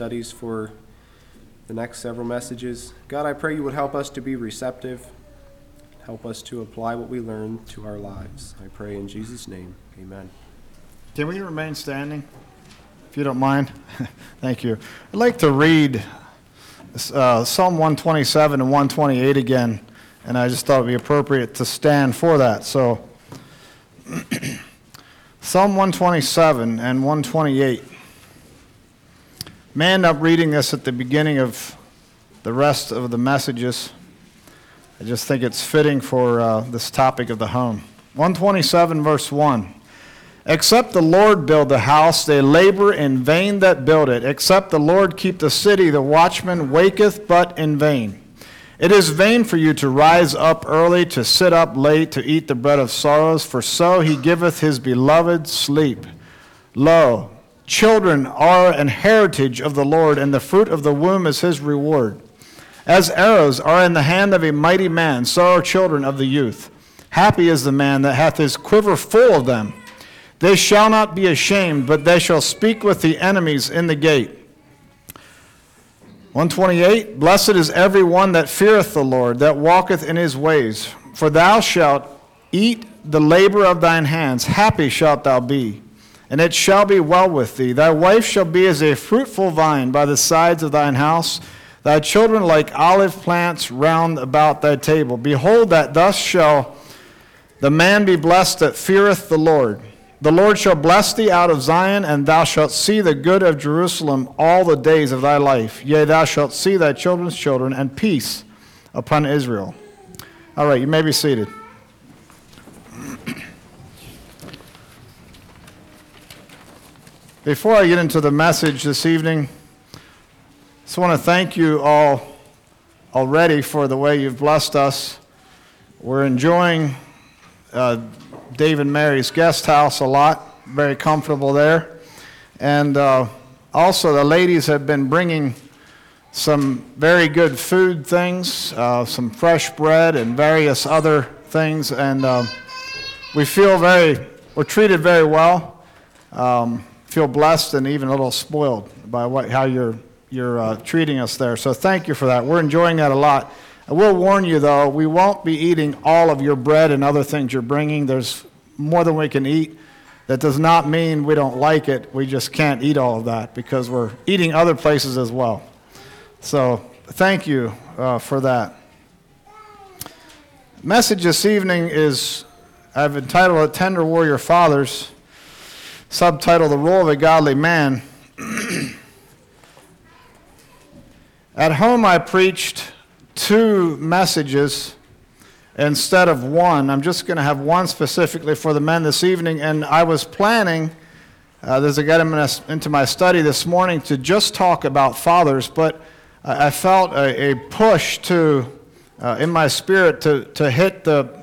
studies for the next several messages. God, I pray you would help us to be receptive, help us to apply what we learn to our lives. I pray in Jesus' name. Amen. Can we remain standing, if you don't mind? Thank you. I'd like to read uh, Psalm 127 and 128 again, and I just thought it would be appropriate to stand for that. So, Psalm 127 and 128 may end up reading this at the beginning of the rest of the messages. I just think it's fitting for uh, this topic of the home. 127, verse 1. Except the Lord build the house, they labor in vain that build it. Except the Lord keep the city, the watchman waketh but in vain. It is vain for you to rise up early, to sit up late, to eat the bread of sorrows, for so he giveth his beloved sleep. Lo, Children are an heritage of the Lord, and the fruit of the womb is his reward. As arrows are in the hand of a mighty man, so are children of the youth. Happy is the man that hath his quiver full of them. They shall not be ashamed, but they shall speak with the enemies in the gate. 128 Blessed is every one that feareth the Lord, that walketh in his ways. For thou shalt eat the labor of thine hands. Happy shalt thou be and it shall be well with thee. Thy wife shall be as a fruitful vine by the sides of thine house, thy children like olive plants round about thy table. Behold, that thus shall the man be blessed that feareth the Lord. The Lord shall bless thee out of Zion, and thou shalt see the good of Jerusalem all the days of thy life. Yea, thou shalt see thy children's children, and peace upon Israel. All right, you may be seated. Before I get into the message this evening, I just want to thank you all already for the way you've blessed us. We're enjoying uh, Dave and Mary's guest house a lot, very comfortable there. And uh, also, the ladies have been bringing some very good food things, uh, some fresh bread, and various other things. And uh, we feel very, we're treated very well. Um, feel blessed and even a little spoiled by what, how you're, you're uh, treating us there. So thank you for that. We're enjoying that a lot. I will warn you, though, we won't be eating all of your bread and other things you're bringing. There's more than we can eat. That does not mean we don't like it. We just can't eat all of that because we're eating other places as well. So thank you uh, for that. Message this evening is I've entitled it Tender Warrior Fathers subtitle The Role of a Godly Man. At home, I preached two messages instead of one. I'm just going to have one specifically for the men this evening, and I was planning. Uh, there's a guy into my study this morning to just talk about fathers, but I felt a, a push to, uh, in my spirit, to, to hit the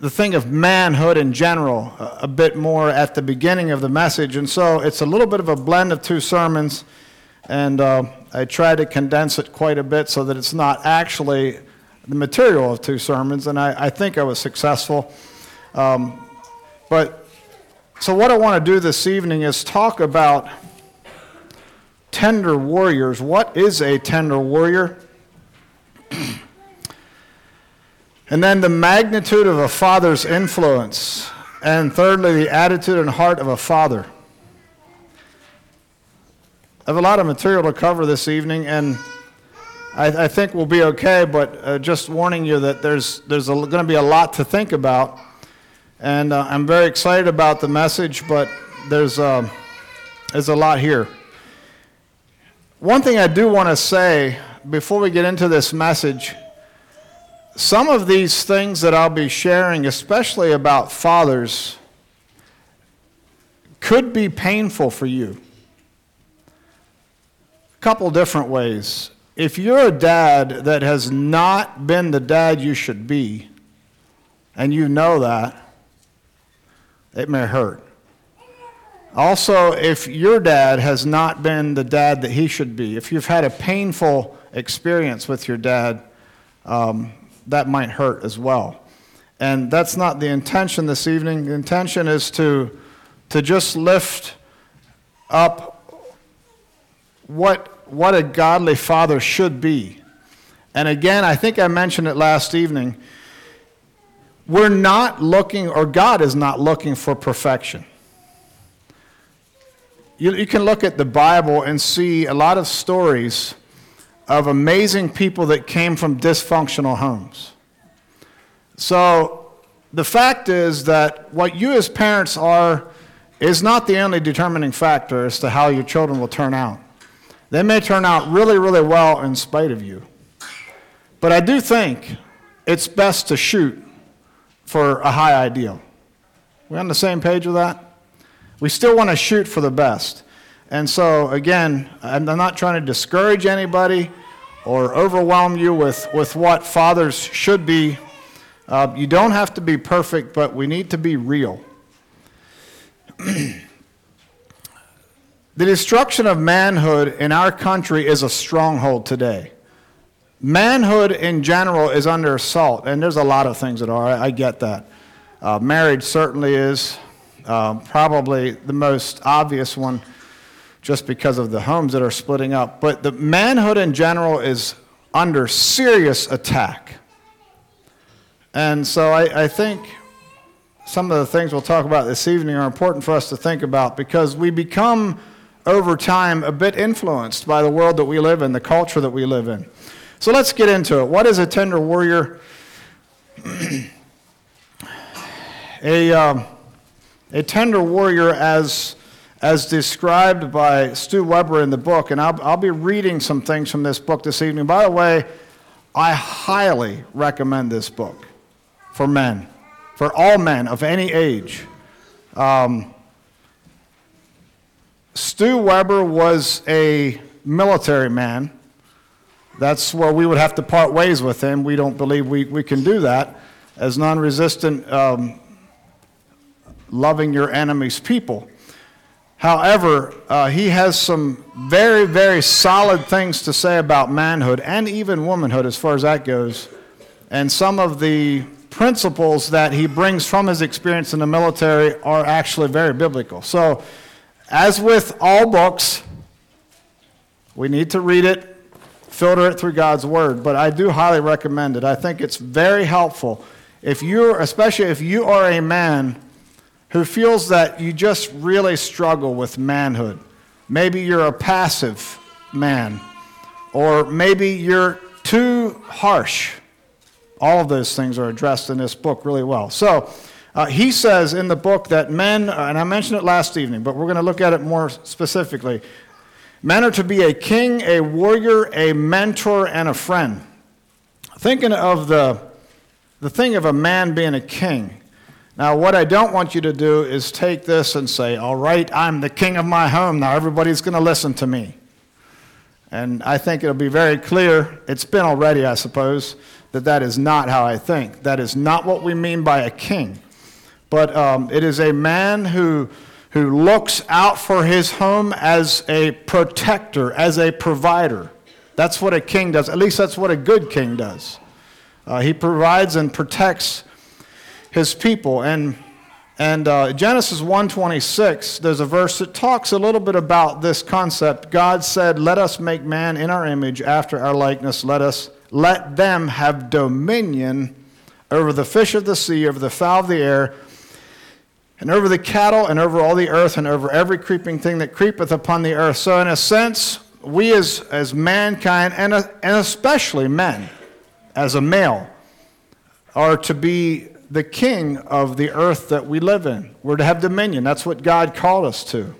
the thing of manhood in general a, bit more at the beginning of the message. And so it's a little bit of a blend of two sermons. And uh, I try to condense it quite a bit so that it's not actually the material of two sermons. And I, I think I was successful. Um, but so, what I want to do this evening is talk about tender warriors. What is a tender warrior? And then the magnitude of a father's influence. And thirdly, the attitude and heart of a father. I have a lot of material to cover this evening, and I, I think we'll be okay, but uh, just warning you that there's, there's going to be a lot to think about. And uh, I'm very excited about the message, but there's, uh, there's a lot here. One thing I do want to say before we get into this message some of these things that I'll be sharing, especially about fathers, could be painful for you. A couple different ways. If you're a dad that has not been the dad you should be, and you know that, it may hurt. Also, if your dad has not been the dad that he should be, if you've had a painful experience with your dad, um, that might hurt as well. And that's not the intention this evening. The intention is to, to just lift up what, what a godly father should be. And again, I think I mentioned it last evening. We're not looking, or God is not looking for perfection. You, you can look at the Bible and see a lot of stories of amazing people that came from dysfunctional homes. So the fact is that what you as parents are is not the only determining factor as to how your children will turn out. They may turn out really, really well in spite of you. But I do think it's best to shoot for a high ideal. We on the same page with that? We still want to shoot for the best. And so, again, I'm not trying to discourage anybody or overwhelm you with, with what fathers should be. Uh, you don't have to be perfect, but we need to be real. the destruction of manhood in our country is a stronghold today. Manhood in general is under assault, and there's a lot of things that are. I, I get that. Uh, marriage certainly is uh, probably the most obvious one just because of the homes that are splitting up. But the manhood in general is under serious attack. And so I, I, think some of the things we'll talk about this evening are important for us to think about because we become, over time, a bit influenced by the world that we live in, the culture that we live in. So let's get into it. What is a tender warrior? a, um, a tender warrior, as as described by Stu Weber in the book, and I'll, I'll be reading some things from this book this evening. By the way, I highly recommend this book for men, for all men of any age. Um, Stu Weber was a military man. That's where we would have to part ways with him. We don't believe we, we can do that as non resistant, um, loving your enemy's people. However, uh, he has some very, very solid things to say about manhood and even womanhood as far as that goes. And some of the principles that he brings from his experience in the military are actually very biblical. So, as with all books, we need to read it, filter it through God's Word. But I do highly recommend it. I think it's very helpful. If you're, especially if you are a man who feels that you just really struggle with manhood. Maybe you're a passive man, or maybe you're too harsh. All of those things are addressed in this book really well. So, uh, he says in the book that men, and I mentioned it last evening, but we're going to look at it more specifically. Men are to be a king, a warrior, a mentor, and a friend. Thinking of the, the thing of a man being a king, now, what I don't want you to do is take this and say, all right, I'm the king of my home. Now everybody's going to listen to me. And I think it'll be very clear, it's been already, I suppose, that that is not how I think. That is not what we mean by a king. But um, it is a man who, who looks out for his home as a protector, as a provider. That's what a king does. At least that's what a good king does. Uh, he provides and protects his people. And, and uh, Genesis 1.26, there's a verse that talks a little bit about this concept. God said, let us make man in our image, after our likeness. Let us let them have dominion over the fish of the sea, over the fowl of the air, and over the cattle, and over all the earth, and over every creeping thing that creepeth upon the earth. So, in a sense, we as, as mankind, and, and especially men, as a male, are to be the king of the earth that we live in. We're to have dominion. That's what God called us to.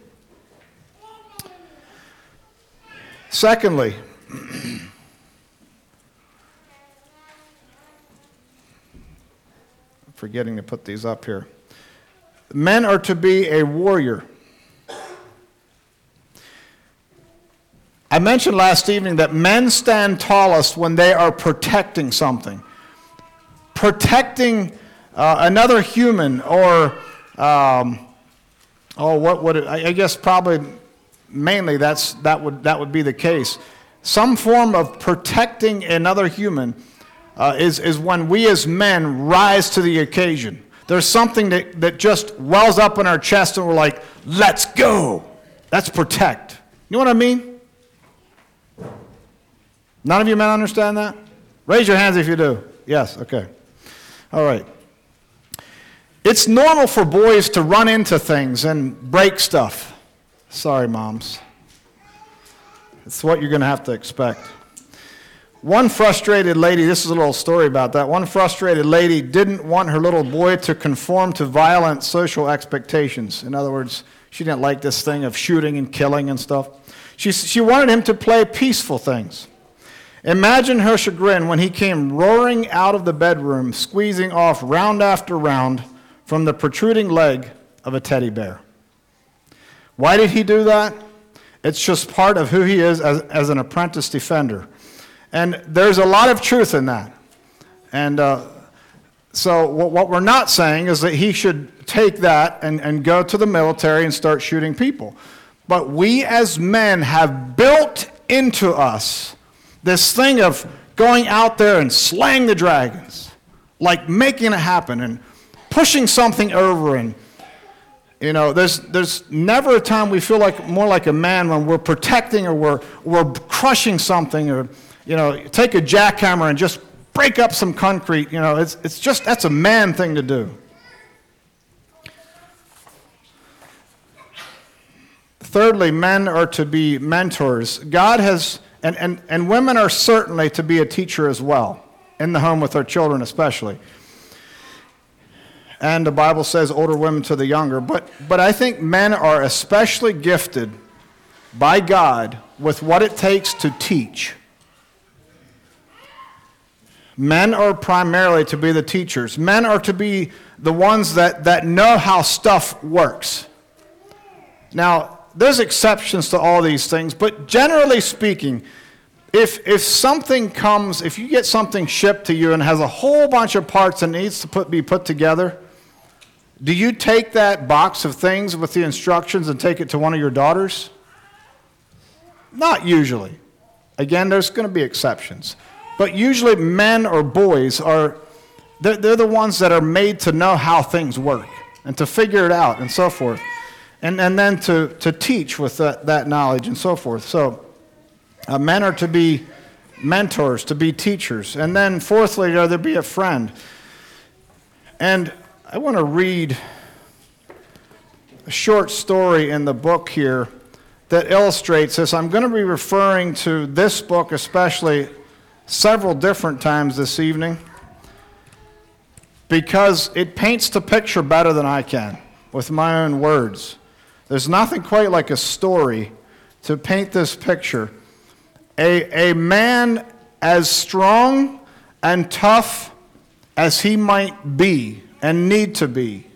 Secondly, forgetting to put these up here. Men are to be a warrior. I mentioned last evening that men stand tallest when they are protecting something. Protecting uh, another human, or, um, oh, what would it, I guess probably mainly that's, that, would, that would be the case. Some form of protecting another human uh, is, is when we as men rise to the occasion. There's something that, that just wells up in our chest and we're like, let's go. That's protect. You know what I mean? None of you men understand that? Raise your hands if you do. Yes, okay. All right. It's normal for boys to run into things and break stuff. Sorry, moms. It's what you're going to have to expect. One frustrated lady, this is a little story about that. One frustrated lady didn't want her little boy to conform to violent social expectations. In other words, she didn't like this thing of shooting and killing and stuff. She, she wanted him to play peaceful things. Imagine her chagrin when he came roaring out of the bedroom, squeezing off round after round from the protruding leg of a teddy bear. Why did he do that? It's just part of who he is as, as an apprentice defender. And there's a lot of truth in that. And uh, so, what, what we're not saying is that he should take that and, and go to the military and start shooting people. But we as men have built into us this thing of going out there and slaying the dragons, like making it happen and pushing something over and you know, there's, there's never a time we feel like more like a man when we're protecting or we're, we're crushing something or, you know, take a jackhammer and just break up some concrete. You know, it's, it's just, that's a man thing to do. Thirdly, men are to be mentors. God has, and, and, and women are certainly to be a teacher as well, in the home with their children especially and the Bible says older women to the younger. But, but I think men are especially gifted by God with what it takes to teach. Men are primarily to be the teachers. Men are to be the ones that, that know how stuff works. Now, there's exceptions to all these things, but generally speaking, if, if something comes, if you get something shipped to you and has a whole bunch of parts and needs to put, be put together, do you take that box of things with the instructions and take it to one of your daughters? Not usually. Again, there's going to be exceptions. But usually, men or boys are, they're, they're the ones that are made to know how things work and to figure it out and so forth. And, and then to, to teach with that, that knowledge and so forth. So, uh, men are to be mentors, to be teachers. And then, fourthly, are to be a friend. And I want to read a short story in the book here that illustrates this. I'm going to be referring to this book especially several different times this evening because it paints the picture better than I can with my own words. There's nothing quite like a story to paint this picture. A, a man as strong and tough as he might be and need to be.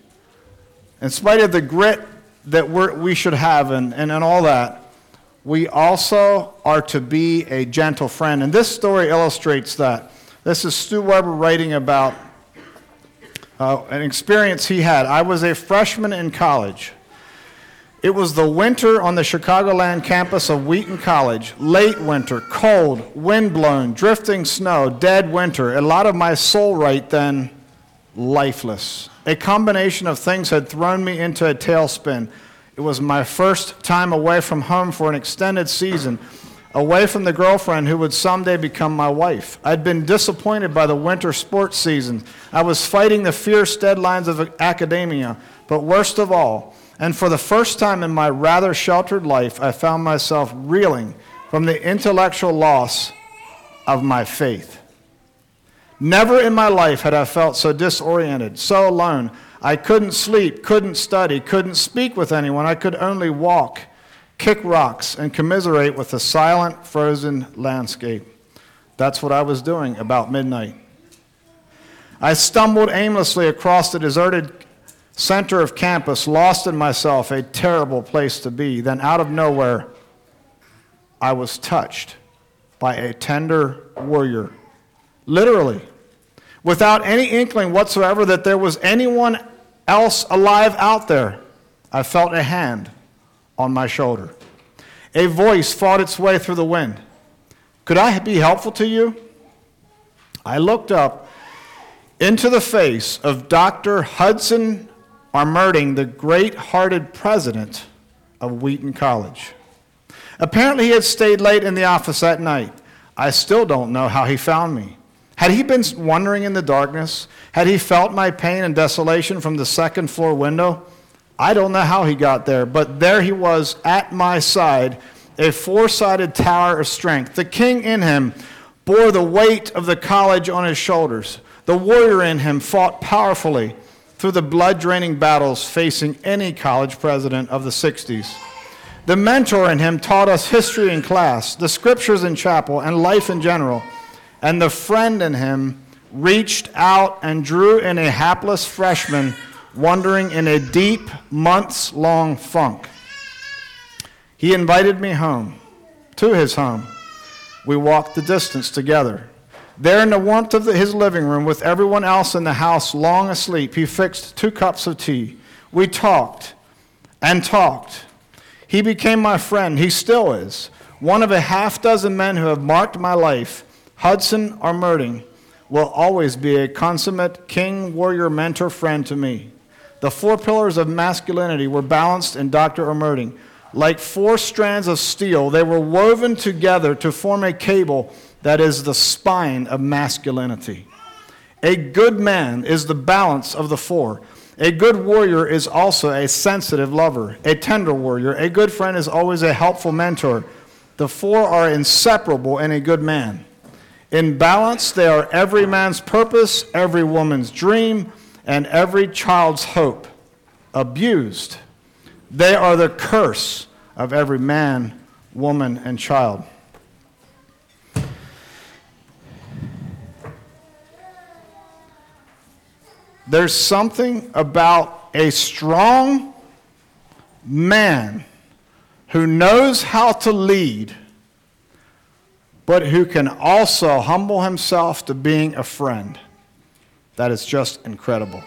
In spite of the grit that we should have and, and, and all that, we also are to be a gentle friend. And this story illustrates that. This is Stu Weber writing about uh, an experience he had. I was a freshman in college. It was the winter on the Chicagoland campus of Wheaton College. Late winter, cold, wind-blown, drifting snow, dead winter. A lot of my soul right then lifeless. A combination of things had thrown me into a tailspin. It was my first time away from home for an extended season, away from the girlfriend who would someday become my wife. I'd been disappointed by the winter sports season. I was fighting the fierce deadlines of academia, but worst of all, and for the first time in my rather sheltered life, I found myself reeling from the intellectual loss of my faith. Never in my life had I felt so disoriented, so alone. I couldn't sleep, couldn't study, couldn't speak with anyone. I could only walk, kick rocks, and commiserate with the silent, frozen landscape. That's what I was doing about midnight. I stumbled aimlessly across the deserted center of campus, lost in myself, a terrible place to be. Then, out of nowhere, I was touched by a tender warrior literally, without any inkling whatsoever that there was anyone else alive out there. I felt a hand on my shoulder. A voice fought its way through the wind. Could I be helpful to you? I looked up into the face of Dr. Hudson Armerding, the great hearted president of Wheaton College. Apparently, he had stayed late in the office that night. I still don't know how he found me. Had he been wandering in the darkness? Had he felt my pain and desolation from the second floor window? I don't know how he got there, but there he was at my side, a four sided tower of strength. The king in him bore the weight of the college on his shoulders. The warrior in him fought powerfully through the blood draining battles facing any college president of the 60s. The mentor in him taught us history in class, the scriptures in chapel, and life in general. And the friend in him reached out and drew in a hapless freshman wandering in a deep, months long funk. He invited me home, to his home. We walked the distance together. There, in the warmth of the, his living room, with everyone else in the house long asleep, he fixed two cups of tea. We talked and talked. He became my friend. He still is. One of a half dozen men who have marked my life, Hudson Armerding, will always be a consummate king, warrior, mentor, friend to me. The four pillars of masculinity were balanced in Dr. Armerding. Like four strands of steel, they were woven together to form a cable that is the spine of masculinity. A good man is the balance of the four. A good warrior is also a sensitive lover, a tender warrior. A good friend is always a helpful mentor. The four are inseparable in a good man. In balance, they are every man's purpose, every woman's dream, and every child's hope. Abused, they are the curse of every man, woman, and child. There's something about a strong man who knows how to lead, but who can also humble himself to being a friend. That is just incredible.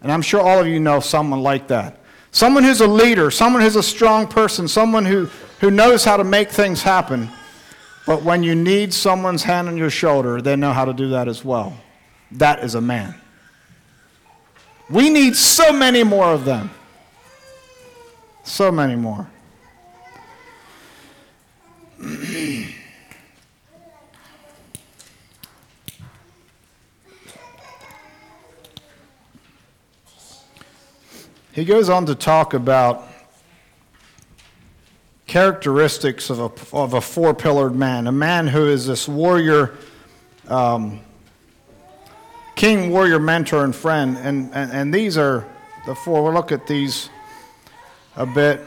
And I'm sure all of you know someone like that. Someone who's a leader, someone who's a strong person, someone who, who knows how to make things happen. But when you need someone's hand on your shoulder, they know how to do that as well. That is a man. We need so many more of them. So many more. he goes on to talk about characteristics of a, of a four pillared man, a man who is this warrior. Um, king, warrior, mentor, and friend. And, and, and these are the four. We'll look at these a bit.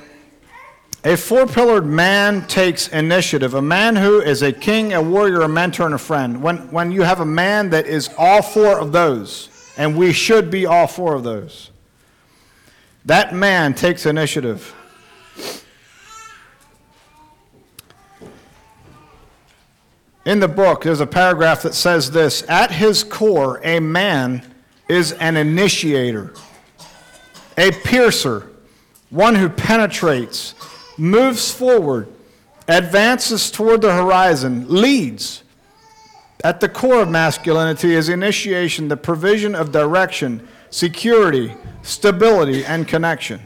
A four pillared man takes initiative. A man who is a king, a warrior, a mentor, and a friend. When, when you have a man that is all four of those, and we should be all four of those, that man takes initiative. In the book, there's a paragraph that says this At his core, a man is an initiator, a piercer, one who penetrates, moves forward, advances toward the horizon, leads. At the core of masculinity is initiation, the provision of direction, security, stability, and connection.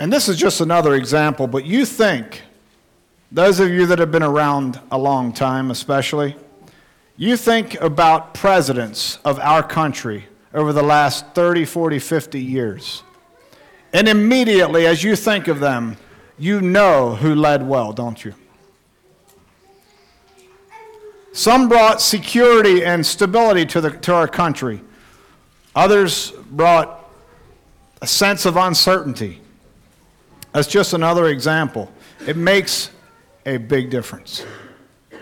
And this is just another example, but you think, those of you that have been around a long time especially, you think about presidents of our country over the last 30, 40, 50 years. And immediately, as you think of them, you know who led well, don't you? Some brought security and stability to, the, to our country. Others brought a sense of uncertainty. That's just another example. It makes a big difference.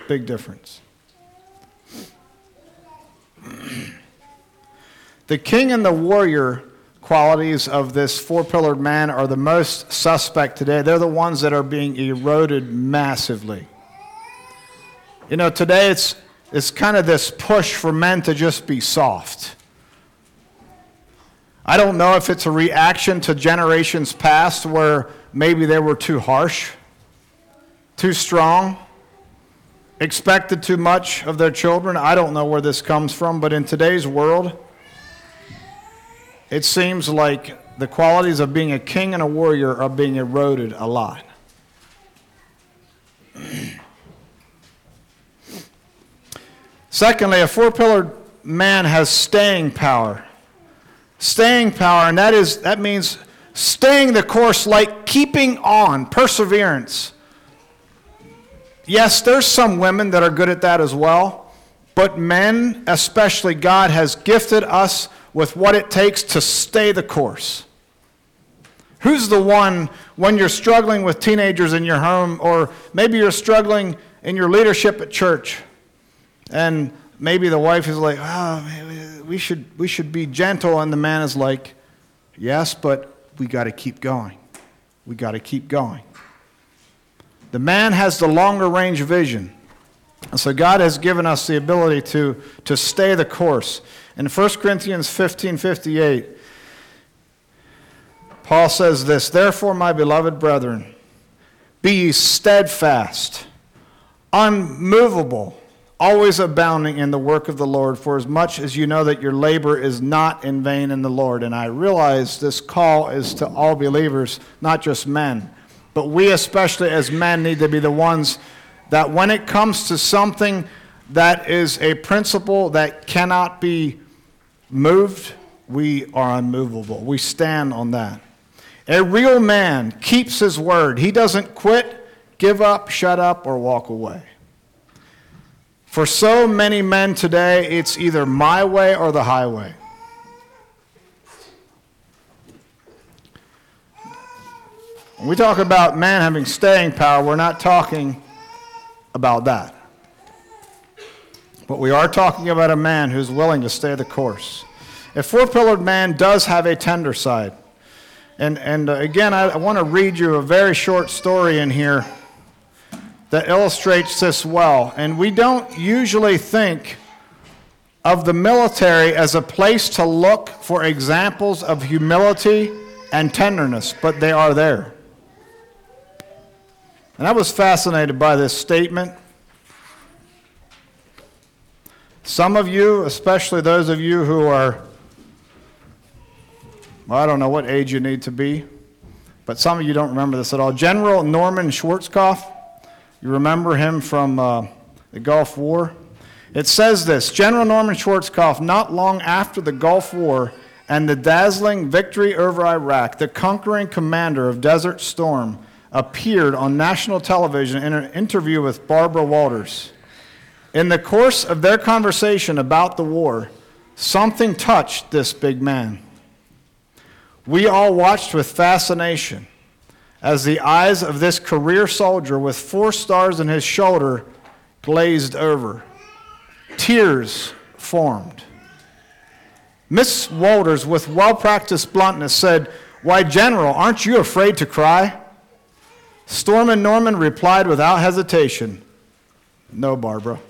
Big difference. The king and the warrior qualities of this four pillared man are the most suspect today. They're the ones that are being eroded massively. You know, today it's, it's kind of this push for men to just be soft. I don't know if it's a reaction to generations past where maybe they were too harsh, too strong, expected too much of their children. I don't know where this comes from, but in today's world, it seems like the qualities of being a king and a warrior are being eroded a lot. Secondly, a four pillared man has staying power. Staying power, and that is that means staying the course like keeping on, perseverance. Yes, there's some women that are good at that as well, but men, especially God, has gifted us with what it takes to stay the course. Who's the one when you're struggling with teenagers in your home, or maybe you're struggling in your leadership at church, and maybe the wife is like, oh, we should, we should be gentle, and the man is like, yes, but we got to keep going. We got to keep going. The man has the longer range vision. And so God has given us the ability to, to stay the course. In 1 Corinthians 15 58, Paul says this Therefore, my beloved brethren, be ye steadfast, unmovable, always abounding in the work of the Lord, for as much as you know that your labor is not in vain in the Lord. And I realize this call is to all believers, not just men. But we, especially as men, need to be the ones that when it comes to something that is a principle that cannot be moved, we are unmovable. We stand on that. A real man keeps his word. He doesn't quit, give up, shut up, or walk away. For so many men today, it's either my way or the highway. When we talk about man having staying power, we're not talking about that. But we are talking about a man who's willing to stay the course. A four pillared man does have a tender side. And, and uh, again, I, I want to read you a very short story in here that illustrates this well. And we don't usually think of the military as a place to look for examples of humility and tenderness, but they are there. And I was fascinated by this statement. Some of you, especially those of you who are, well, I don't know what age you need to be, but some of you don't remember this at all. General Norman Schwarzkopf you remember him from uh, the Gulf War? It says this General Norman Schwarzkopf, not long after the Gulf War and the dazzling victory over Iraq, the conquering commander of Desert Storm, appeared on national television in an interview with Barbara Walters. In the course of their conversation about the war, something touched this big man. We all watched with fascination as the eyes of this career soldier with four stars in his shoulder glazed over. Tears formed. Miss Walters, with well practiced bluntness, said, Why, General, aren't you afraid to cry? Stormin' Norman replied without hesitation, No, Barbara.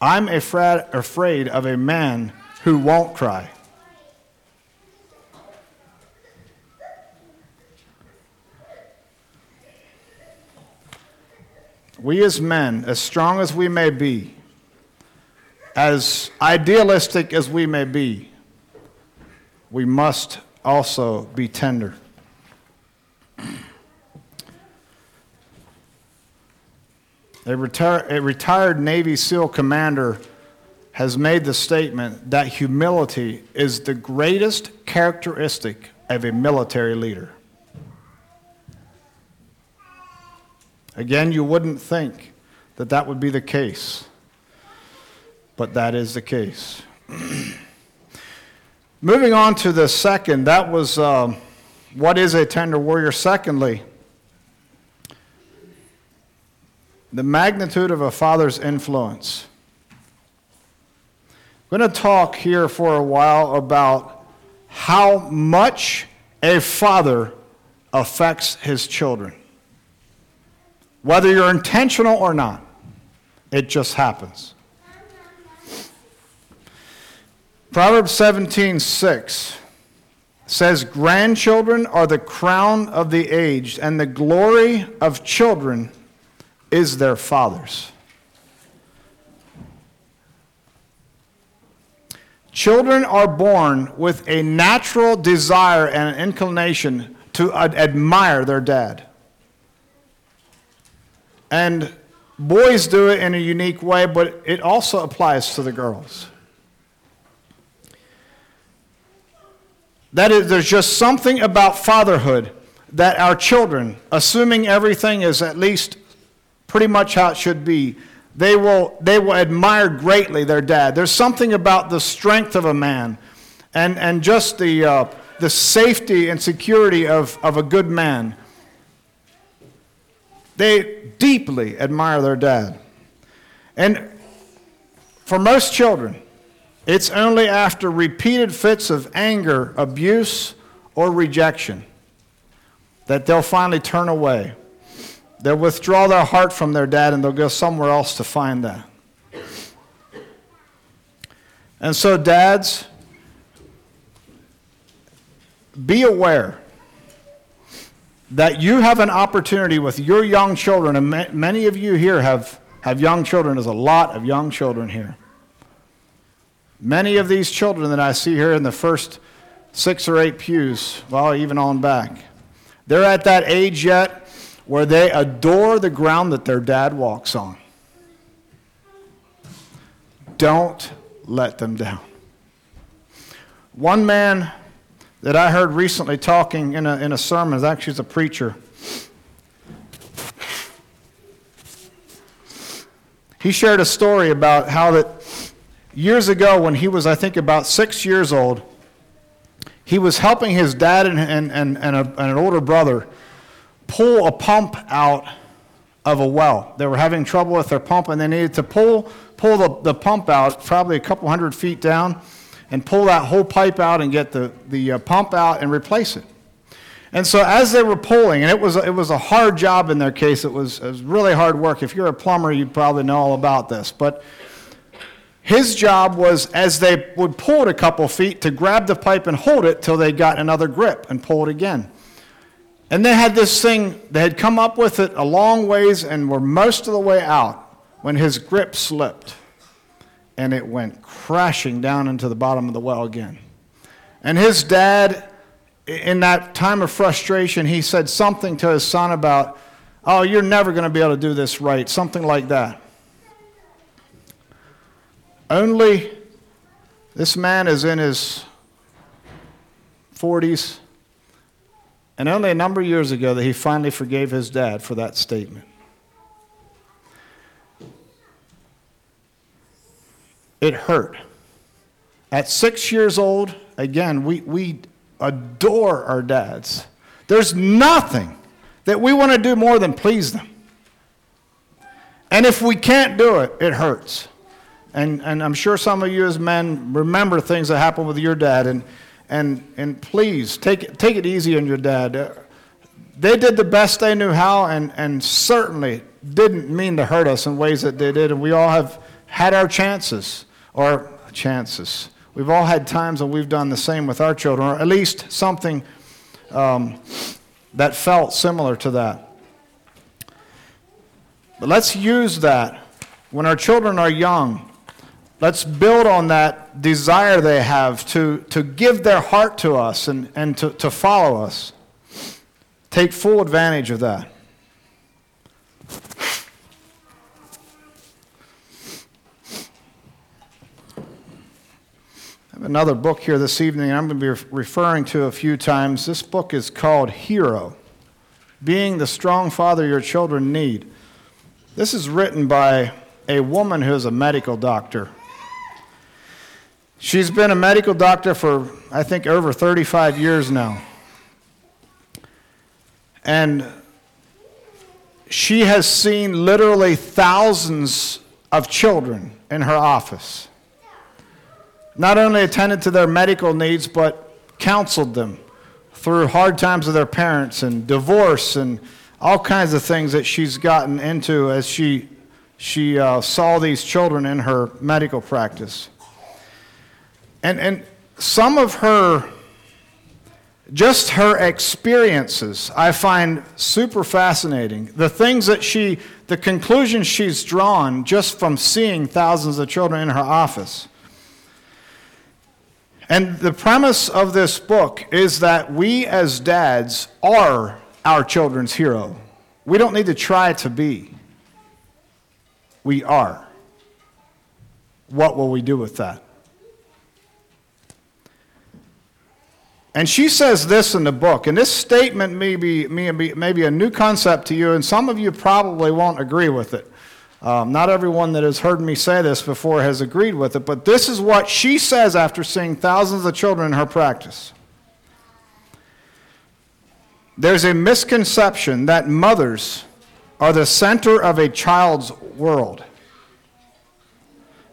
I'm afraid of a man who won't cry. we as men, as strong as we may be, as idealistic as we may be, we must also be tender. A, a, retired Navy SEAL commander has made the statement that humility is the greatest characteristic of a military leader. Again, you wouldn't think that that would be the case, but that is the case. Moving on to the second, that was uh, what is a tender warrior? Secondly, the magnitude of a father's influence. I'm going to talk here for a while about how much a father affects his children. Whether you're intentional or not, it just happens. Proverbs 17 6 says, Grandchildren are the crown of the aged, and the glory of children is their fathers. Children are born with a natural desire and an inclination to ad- admire their dad. And boys do it in a unique way, but it also applies to the girls. That is, there's just something about fatherhood that our children, assuming everything is at least pretty much how it should be, they will, they will admire greatly their dad. There's something about the strength of a man and, and just the, uh, the safety and security of, of a good man. They deeply admire their dad. And for most children, it's only after repeated fits of anger, abuse, or rejection that they'll finally turn away. They'll withdraw their heart from their dad and they'll go somewhere else to find that. And so, dads, be aware that you have an opportunity with your young children, and many of you here have, have young children. There's a lot of young children here. Many of these children that I see here in the first six or eight pews, well, even on back, they're at that age yet where they adore the ground that their dad walks on. Don't let them down. One man that I heard recently talking in a, in a sermon, actually, a preacher. He shared a story about how that years ago, when he was, I think, about six years old, he was helping his dad and, and, and, and, a, and an older brother pull a pump out of a well. They were having trouble with their pump, and they needed to pull, pull the, the pump out probably a couple hundred feet down and pull that whole pipe out and get the, the uh, pump out and replace it. And so as they were pulling, and it was, it was a hard job in their case, it was, it was really hard work. If you're a plumber, you probably know all about this. But his job was, as they would pull it a couple feet, to grab the pipe and hold it till they got another grip and pull it again. And they had this thing, they had come up with it a long ways and were most of the way out when his grip slipped and it went crashing down into the bottom of the well again. And his dad, in that time of frustration, he said something to his son about, Oh, you're never going to be able to do this right, something like that. Only this man is in his 40s, and only a number of years ago that he finally forgave his dad for that statement. It hurt. At six years old, again, we, we adore our dads. There's nothing that we want to do more than please them. And if we can't do it, it hurts. And, and I'm sure some of you as men remember things that happened with your dad. And, and, and please, take, take it easy on your dad. They did the best they knew how, and, and certainly didn't mean to hurt us in ways that they did. And we all have had our chances or chances. We've all had times when we've done the same with our children, or at least something um, that felt similar to that. But let's use that when our children are young. Let's build on that desire they have to, to give their heart to us and, and to, to follow us. Take full advantage of that. I have another book here this evening I'm going to be referring to a few times. This book is called Hero Being the Strong Father Your Children Need. This is written by a woman who is a medical doctor. She's been a medical doctor for, I think, over 35 years now. And she has seen literally thousands of children in her office not only attended to their medical needs, but counseled them through hard times with their parents and divorce and all kinds of things that she's gotten into as she, she uh, saw these children in her medical practice. And, and some of her, just her experiences, I find super fascinating. The things that she, the conclusions she's drawn just from seeing thousands of children in her office. And the premise of this book is that we as dads are our children's hero. We don't need to try to be. We are. What will we do with that? And she says this in the book, and this statement may be, may be, may be a new concept to you, and some of you probably won't agree with it. Um, not everyone that has heard me say this before has agreed with it, but this is what she says after seeing thousands of children in her practice. There's a misconception that mothers are the center of a child's world.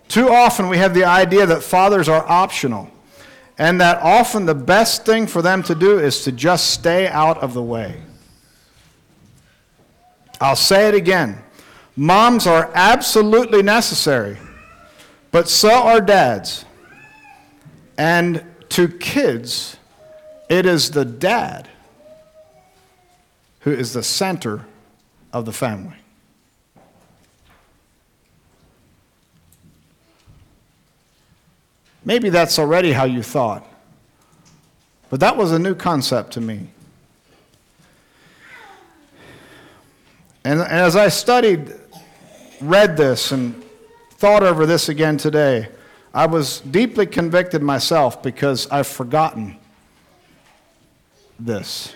Too often we have the idea that fathers are optional and that often the best thing for them to do is to just stay out of the way. I'll say it again. Moms are absolutely necessary, but so are dads. And to kids, it is the dad who is the center of the family. Maybe that's already how you thought, but that was a new concept to me. And, and as I studied, read this, and thought over this again today, I was deeply convicted myself because I've forgotten this.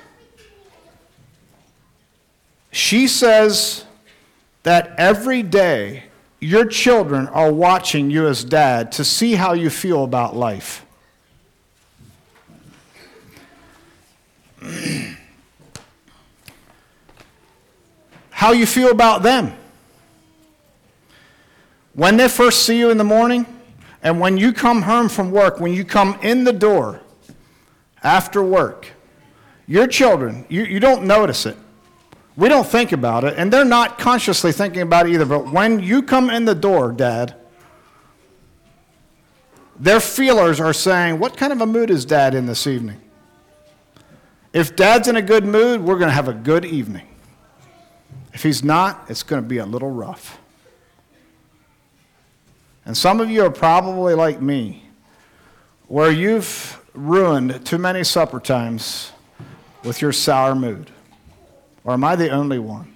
She says that every day your children are watching you as dad to see how you feel about life. how you feel about them. When they first see you in the morning, and when you come home from work, when you come in the door after work, your children, you, you don't notice it. We don't think about it, and they're not consciously thinking about it either. But when you come in the door, Dad, their feelers are saying, What kind of a mood is Dad in this evening? If Dad's in a good mood, we're going to have a good evening. If he's not, it's going to be a little rough. And some of you are probably like me, where you've ruined too many supper times with your sour mood. Or am I the only one?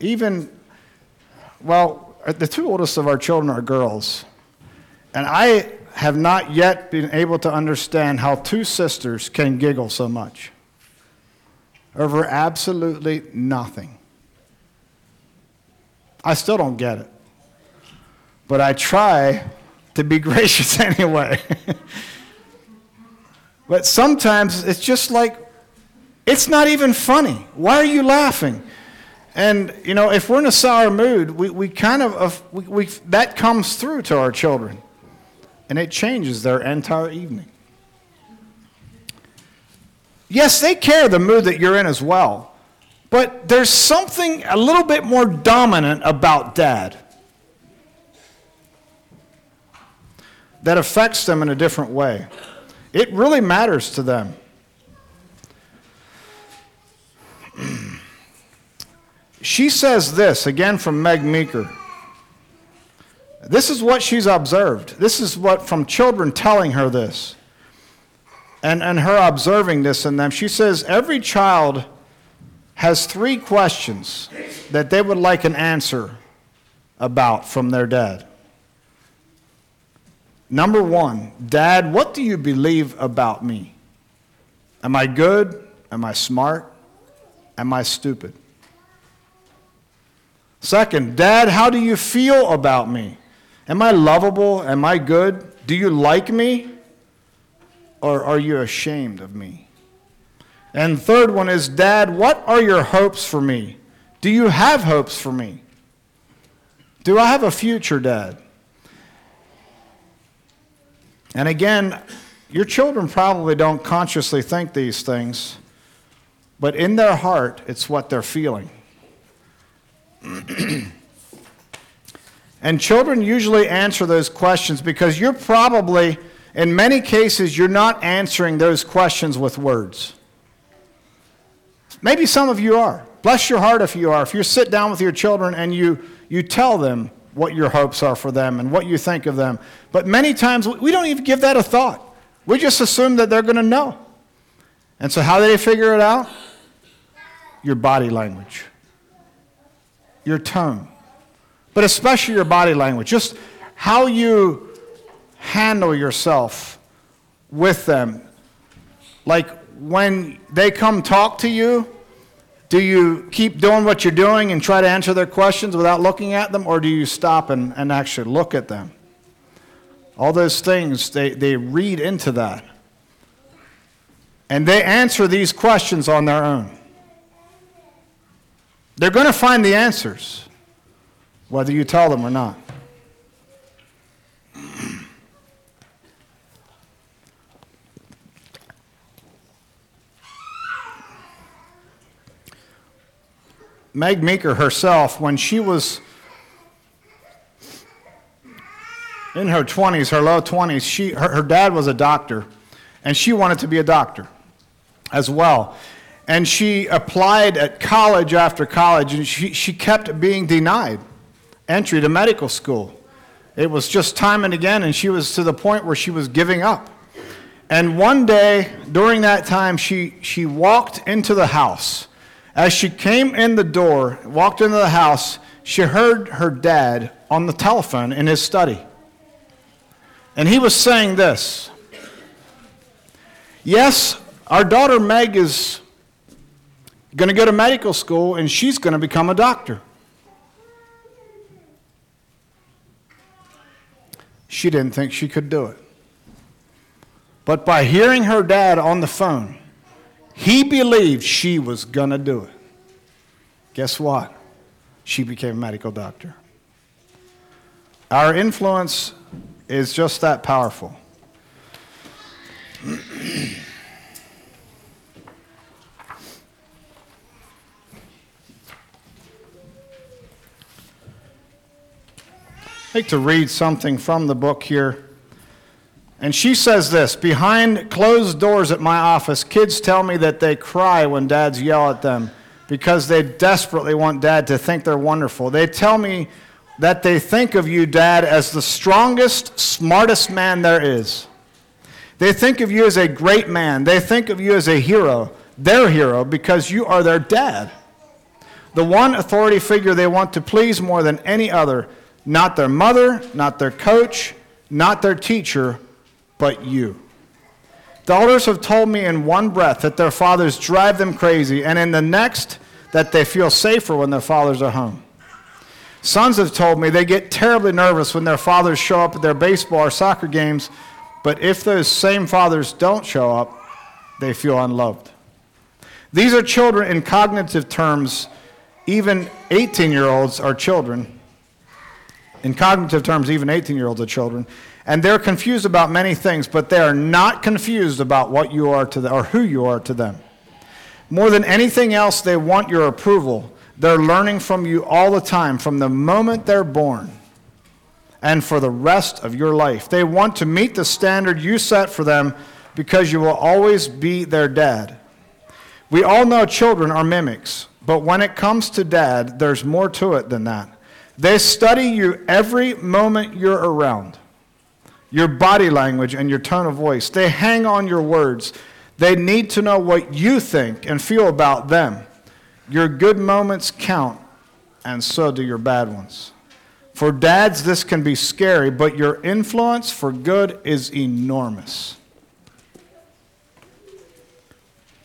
Even, well, the two oldest of our children are girls. And I have not yet been able to understand how two sisters can giggle so much over absolutely nothing. I still don't get it. But I try to be gracious anyway. But sometimes it's just like, it's not even funny. Why are you laughing? And, you know, if we're in a sour mood, we, we kind of, uh, we, we, that comes through to our children. And it changes their entire evening. Yes, they care the mood that you're in as well. But there's something a little bit more dominant about dad that affects them in a different way. It really matters to them. she says this, again from Meg Meeker. This is what she's observed. This is what from children telling her this. And, and her observing this in them. She says every child has three questions that they would like an answer about from their dad. Number one, Dad, what do you believe about me? Am I good? Am I smart? Am I stupid? Second, Dad, how do you feel about me? Am I lovable? Am I good? Do you like me? Or are you ashamed of me? And third one is, Dad, what are your hopes for me? Do you have hopes for me? Do I have a future, Dad? And again, your children probably don't consciously think these things, but in their heart, it's what they're feeling. and children usually answer those questions because you're probably, in many cases, you're not answering those questions with words. Maybe some of you are. Bless your heart if you are. If you sit down with your children and you, you tell them what your hopes are for them and what you think of them. But many times we don't even give that a thought. We just assume that they're going to know. And so, how do they figure it out? Your body language, your tone, but especially your body language. Just how you handle yourself with them. Like when they come talk to you, do you keep doing what you're doing and try to answer their questions without looking at them, or do you stop and, and actually look at them? All those things, they, they read into that. And they answer these questions on their own. They're going to find the answers, whether you tell them or not. Meg Meeker herself, when she was in her 20s, her low 20s, she, her, her dad was a doctor, and she wanted to be a doctor as well. And she applied at college after college, and she, she kept being denied entry to medical school. It was just time and again, and she was to the point where she was giving up. And one day during that time, she, she walked into the house as she came in the door, walked into the house, she heard her dad on the telephone in his study. And he was saying this Yes, our daughter Meg is going to go to medical school and she's going to become a doctor. She didn't think she could do it. But by hearing her dad on the phone, he believed she was going to do it. Guess what? She became a medical doctor. Our influence is just that powerful. I'd like to read something from the book here. And she says this Behind closed doors at my office, kids tell me that they cry when dads yell at them because they desperately want dad to think they're wonderful. They tell me that they think of you, dad, as the strongest, smartest man there is. They think of you as a great man. They think of you as a hero, their hero, because you are their dad. The one authority figure they want to please more than any other, not their mother, not their coach, not their teacher, but you. Daughters have told me in one breath that their fathers drive them crazy, and in the next, that they feel safer when their fathers are home. Sons have told me they get terribly nervous when their fathers show up at their baseball or soccer games, but if those same fathers don't show up, they feel unloved. These are children in cognitive terms, even 18 year olds are children. In cognitive terms, even 18 year olds are children. And they're confused about many things, but they are not confused about what you are to them or who you are to them. More than anything else, they want your approval. They're learning from you all the time, from the moment they're born and for the rest of your life. They want to meet the standard you set for them because you will always be their dad. We all know children are mimics, but when it comes to dad, there's more to it than that. They study you every moment you're around your body language, and your tone of voice. They hang on your words. They need to know what you think and feel about them. Your good moments count, and so do your bad ones. For dads, this can be scary, but your influence for good is enormous.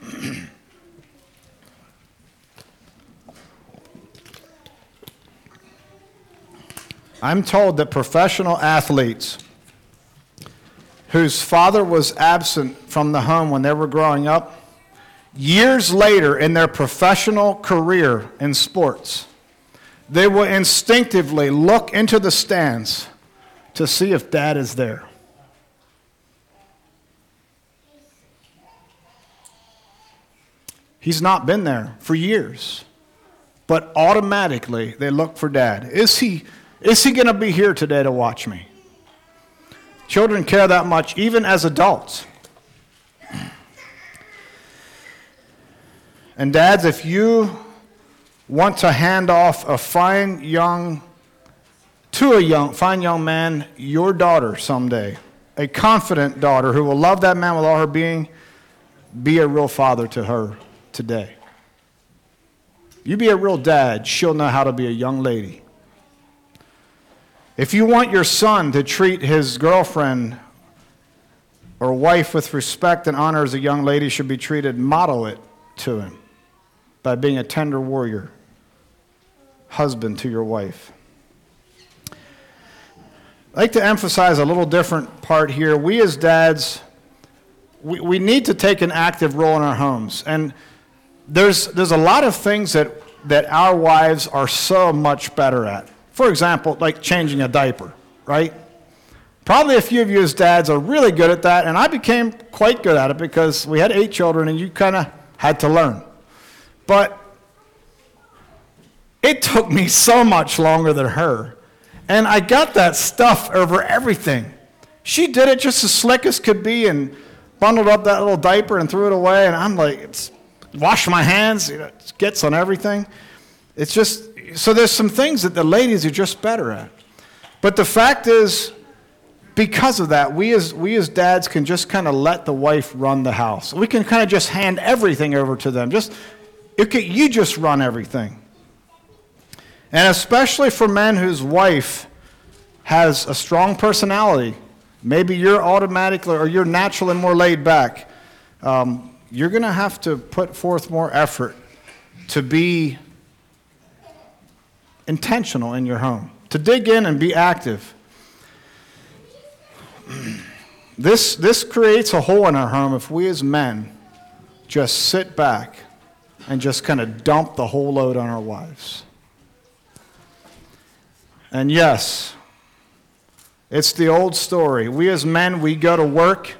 I'm told that professional athletes whose father was absent from the home when they were growing up, years later in their professional career in sports, they will instinctively look into the stands to see if dad is there. He's not been there for years, but automatically they look for dad. Is he, is he going to be here today to watch me? Children care that much, even as adults. And, dads, if you want to hand off a fine young to a young, fine young man your daughter someday, a confident daughter who will love that man with all her being, be a real father to her today. You be a real dad, she'll know how to be a young lady. If you want your son to treat his girlfriend or wife with respect and honor as a young lady should be treated, model it to him by being a tender warrior, husband to your wife. I'd like to emphasize a little different part here. We as dads, we, we need to take an active role in our homes. And there's, there's a lot of things that, that our wives are so much better at. For example, like changing a diaper, right? Probably a few of you as dads are really good at that, and I became quite good at it because we had eight children and you kind of had to learn. But it took me so much longer than her. And I got that stuff over everything. She did it just as slick as could be and bundled up that little diaper and threw it away. And I'm like, it's, wash my hands, you know, it gets on everything. It's just, so there's some things that the ladies are just better at. But the fact is, because of that, we as, we as dads can just kind of let the wife run the house. We can kind of just hand everything over to them. Just, can, you just run everything. And especially for men whose wife has a strong personality, maybe you're automatically or you're naturally more laid back, um, you're going to have to put forth more effort to be intentional in your home, to dig in and be active. This, this creates a hole in our home if we as men just sit back and just kind of dump the whole load on our wives. And yes, it's the old story. We as men, we go to work.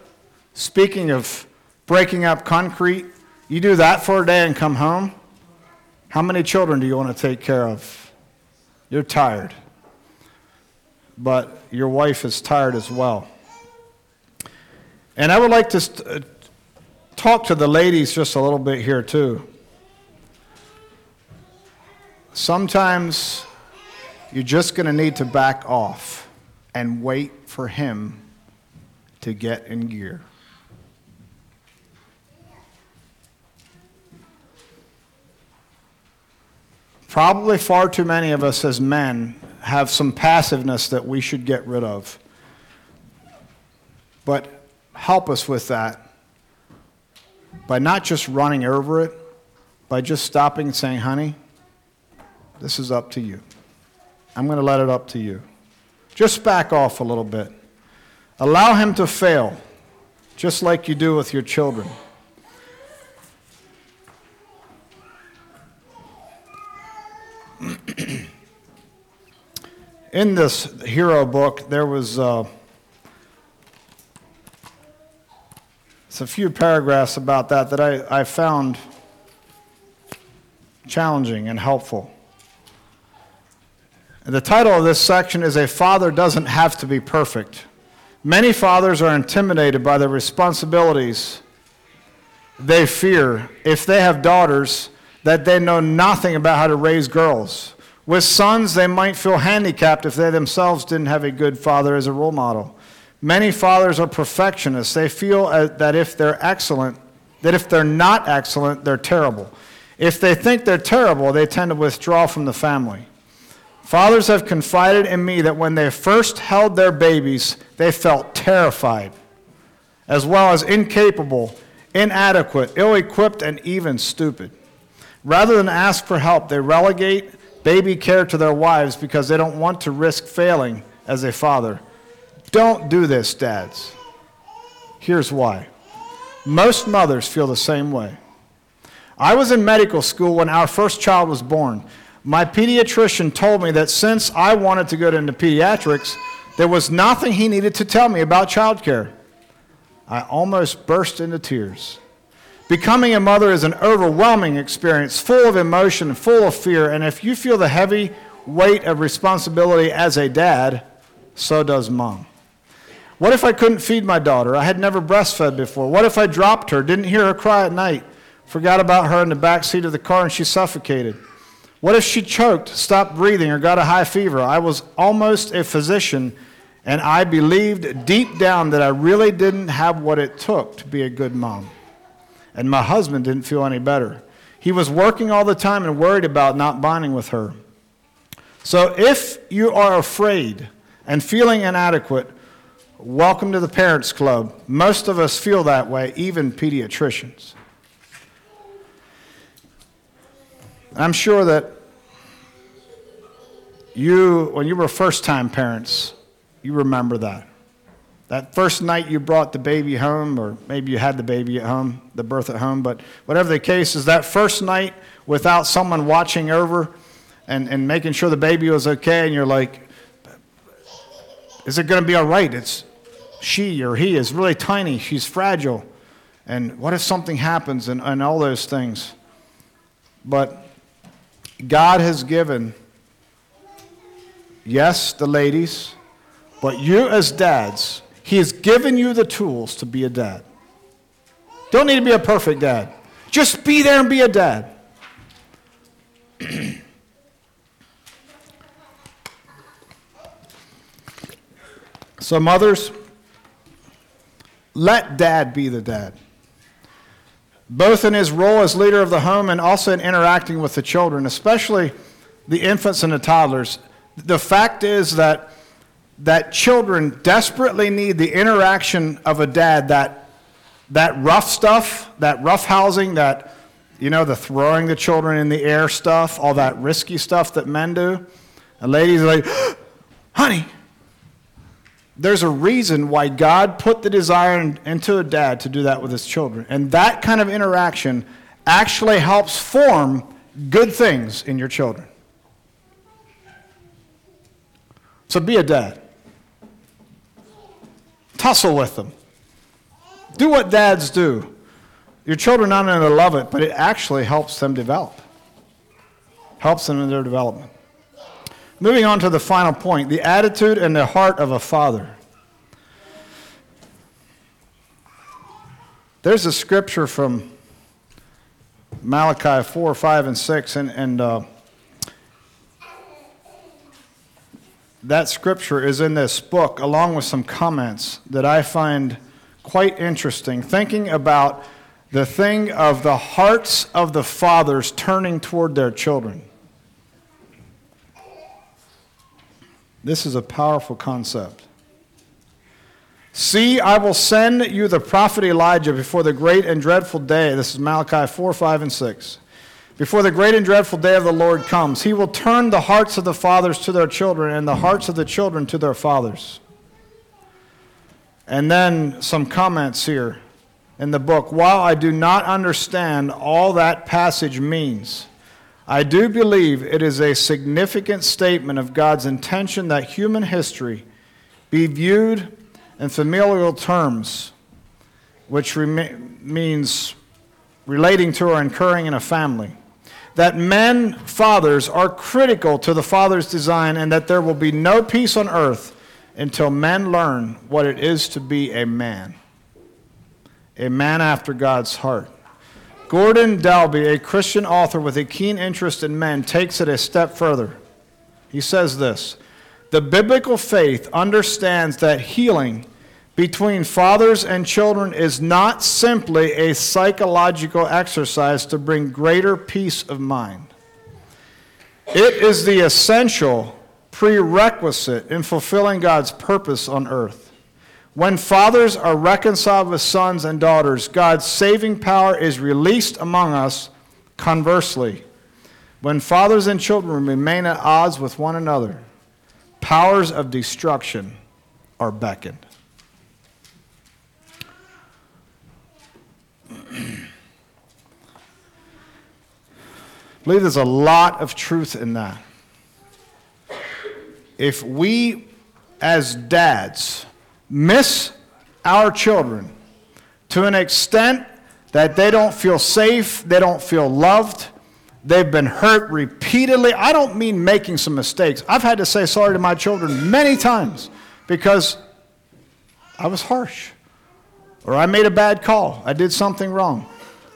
Speaking of breaking up concrete, you do that for a day and come home. How many children do you want to take care of? You're tired. But your wife is tired as well. And I would like to st- uh, talk to the ladies just a little bit here, too. Sometimes you're just going to need to back off and wait for him to get in gear. Probably far too many of us as men have some passiveness that we should get rid of. But help us with that by not just running over it, by just stopping and saying, honey, this is up to you. I'm going to let it up to you. Just back off a little bit. Allow him to fail, just like you do with your children. In this hero book, there was. Uh, It's a few paragraphs about that that I, I found challenging and helpful. And the title of this section is A Father Doesn't Have to Be Perfect. Many fathers are intimidated by the responsibilities they fear if they have daughters that they know nothing about how to raise girls. With sons, they might feel handicapped if they themselves didn't have a good father as a role model. Many fathers are perfectionists. They feel uh, that if they're excellent, that if they're not excellent, they're terrible. If they think they're terrible, they tend to withdraw from the family. Fathers have confided in me that when they first held their babies, they felt terrified, as well as incapable, inadequate, ill equipped, and even stupid. Rather than ask for help, they relegate baby care to their wives because they don't want to risk failing as a father. Don't do this, dads. Here's why. Most mothers feel the same way. I was in medical school when our first child was born. My pediatrician told me that since I wanted to go into pediatrics, there was nothing he needed to tell me about childcare. I almost burst into tears. Becoming a mother is an overwhelming experience, full of emotion, full of fear, and if you feel the heavy weight of responsibility as a dad, so does mom. What if I couldn't feed my daughter? I had never breastfed before. What if I dropped her, didn't hear her cry at night, forgot about her in the back seat of the car, and she suffocated? What if she choked, stopped breathing, or got a high fever? I was almost a physician, and I believed deep down that I really didn't have what it took to be a good mom. And my husband didn't feel any better. He was working all the time and worried about not bonding with her. So if you are afraid and feeling inadequate, welcome to the Parents Club. Most of us feel that way, even pediatricians. I'm sure that you, when you were first time parents, you remember that. That first night you brought the baby home, or maybe you had the baby at home, the birth at home, but whatever the case is, that first night without someone watching over and, and making sure the baby was okay, and you're like, is it going to be all right? It's she or he is really tiny, she's fragile. And what if something happens, and, and all those things? But God has given, yes, the ladies, but you as dads, He has given you the tools to be a dad. Don't need to be a perfect dad. Just be there and be a dad. so, mothers, let dad be the dad both in his role as leader of the home and also in interacting with the children, especially the infants and the toddlers. The fact is that, that children desperately need the interaction of a dad, that, that rough stuff, that rough housing, that, you know, the throwing the children in the air stuff, all that risky stuff that men do. And ladies are like, honey, there's a reason why God put the desire into a dad to do that with his children. And that kind of interaction actually helps form good things in your children. So be a dad. Tussle with them. Do what dads do. Your children not only love it, but it actually helps them develop. Helps them in their development. Moving on to the final point the attitude and the heart of a father. There's a scripture from Malachi 4, 5, and 6, and, and uh, that scripture is in this book along with some comments that I find quite interesting, thinking about the thing of the hearts of the fathers turning toward their children. This is a powerful concept. See, I will send you the prophet Elijah before the great and dreadful day. This is Malachi 4, 5, and 6. Before the great and dreadful day of the Lord comes, he will turn the hearts of the fathers to their children and the hearts of the children to their fathers. And then some comments here in the book. While I do not understand all that passage means, I do believe it is a significant statement of God's intention that human history be viewed in familial terms, which means relating to or incurring in a family. That men, fathers, are critical to the Father's design, and that there will be no peace on earth until men learn what it is to be a man. A man after God's heart. Gordon Dalbey, a Christian author with a keen interest in men, takes it a step further. He says this The biblical faith understands that healing between fathers and children is not simply a psychological exercise to bring greater peace of mind. It is the essential prerequisite in fulfilling God's purpose on earth. When fathers are reconciled with sons and daughters, God's saving power is released among us. Conversely, when fathers and children remain at odds with one another, powers of destruction are beckoned. I believe there's a lot of truth in that. If we, as dads, miss our children to an extent that they don't feel safe, they don't feel loved, they've been hurt repeatedly. I don't mean making some mistakes. I've had to say sorry to my children many times because I was harsh or I made a bad call, I did something wrong.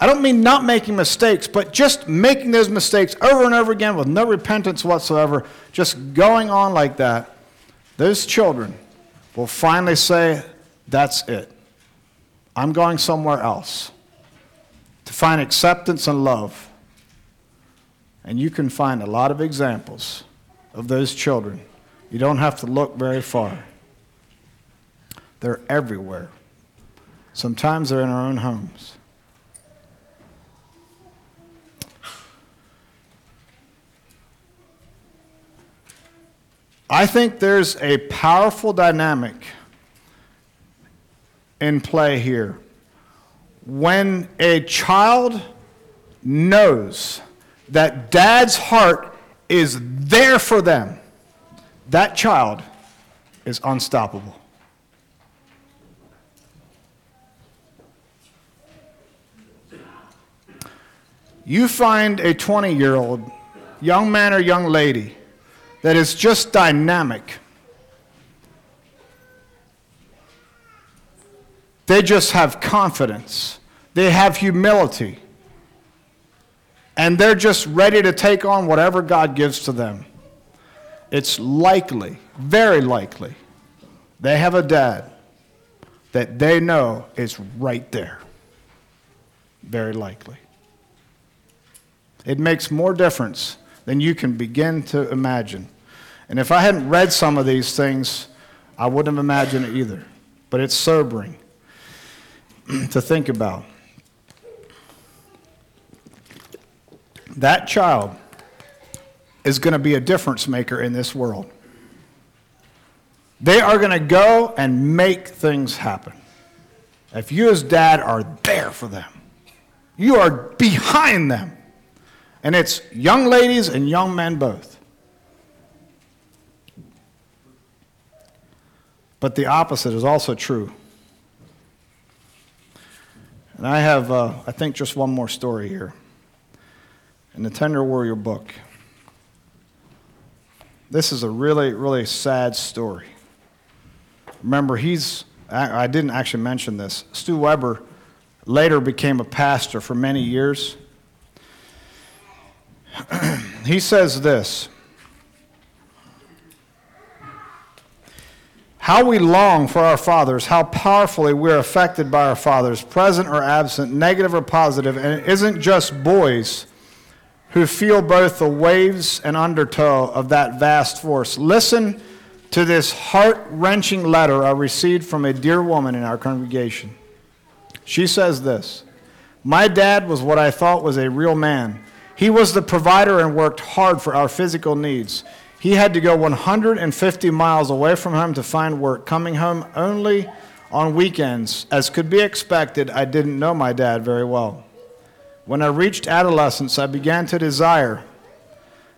I don't mean not making mistakes, but just making those mistakes over and over again with no repentance whatsoever, just going on like that, those children will finally say, That's it. I'm going somewhere else to find acceptance and love. And you can find a lot of examples of those children. You don't have to look very far, they're everywhere. Sometimes they're in our own homes. I think there's a powerful dynamic in play here. When a child knows that dad's heart is there for them, that child is unstoppable. You find a 20 year old young man or young lady that is just dynamic. They just have confidence. They have humility. And they're just ready to take on whatever God gives to them. It's likely, very likely, they have a dad that they know is right there. Very likely. It makes more difference than you can begin to imagine. And if I hadn't read some of these things, I wouldn't have imagined it either. But it's sobering to think about. That child is going to be a difference maker in this world. They are going to go and make things happen. If you, as dad, are there for them, you are behind them. And it's young ladies and young men both. But the opposite is also true. And I have, uh, I think, just one more story here. In the Tender Warrior book, this is a really, really sad story. Remember, he's, I didn't actually mention this. Stu Weber later became a pastor for many years. he says this How we long for our fathers, how powerfully we're affected by our fathers, present or absent, negative or positive, and it isn't just boys who feel both the waves and undertow of that vast force. Listen to this heart wrenching letter I received from a dear woman in our congregation. She says this My dad was what I thought was a real man. He was the provider and worked hard for our physical needs. He had to go 150 miles away from home to find work, coming home only on weekends. As could be expected, I didn't know my dad very well. When I reached adolescence, I began to desire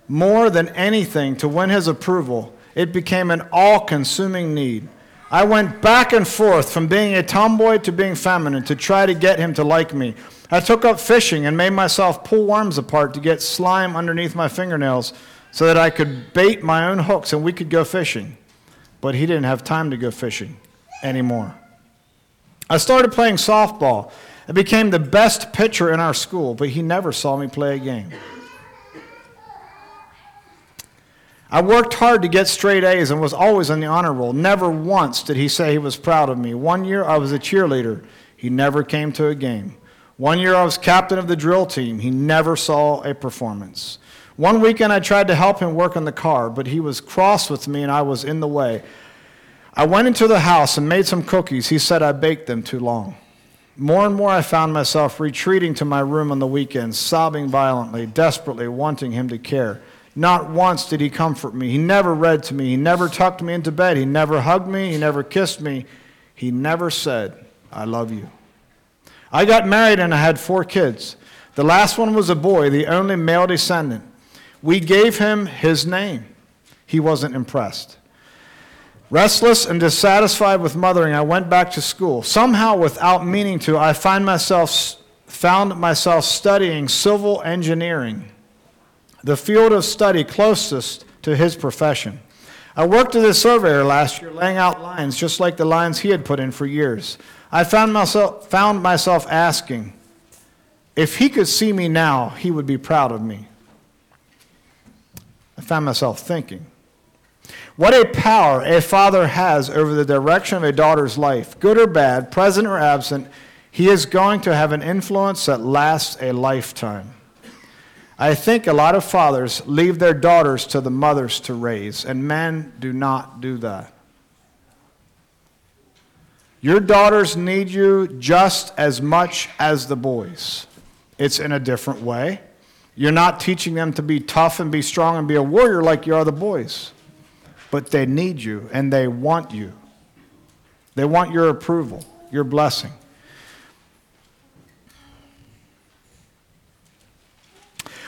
more than anything to win his approval. It became an all consuming need. I went back and forth from being a tomboy to being feminine to try to get him to like me. I took up fishing and made myself pull worms apart to get slime underneath my fingernails so that I could bait my own hooks and we could go fishing. But he didn't have time to go fishing anymore. I started playing softball. I became the best pitcher in our school, but he never saw me play a game. I worked hard to get straight A's and was always on the honor roll. Never once did he say he was proud of me. One year I was a cheerleader. He never came to a game. One year I was captain of the drill team. He never saw a performance. One weekend I tried to help him work on the car, but he was cross with me and I was in the way. I went into the house and made some cookies. He said I baked them too long. More and more I found myself retreating to my room on the weekends, sobbing violently, desperately wanting him to care. Not once did he comfort me. He never read to me. He never tucked me into bed. He never hugged me. He never kissed me. He never said, I love you. I got married and I had four kids. The last one was a boy, the only male descendant. We gave him his name. He wasn't impressed. Restless and dissatisfied with mothering, I went back to school. Somehow, without meaning to, I find myself, found myself studying civil engineering, the field of study closest to his profession. I worked as a surveyor last year, laying out lines just like the lines he had put in for years. I found myself, found myself asking, if he could see me now, he would be proud of me. I found myself thinking. What a power a father has over the direction of a daughter's life, good or bad, present or absent. He is going to have an influence that lasts a lifetime. I think a lot of fathers leave their daughters to the mothers to raise, and men do not do that. Your daughters need you just as much as the boys. It's in a different way. You're not teaching them to be tough and be strong and be a warrior like you are the boys. But they need you and they want you. They want your approval, your blessing.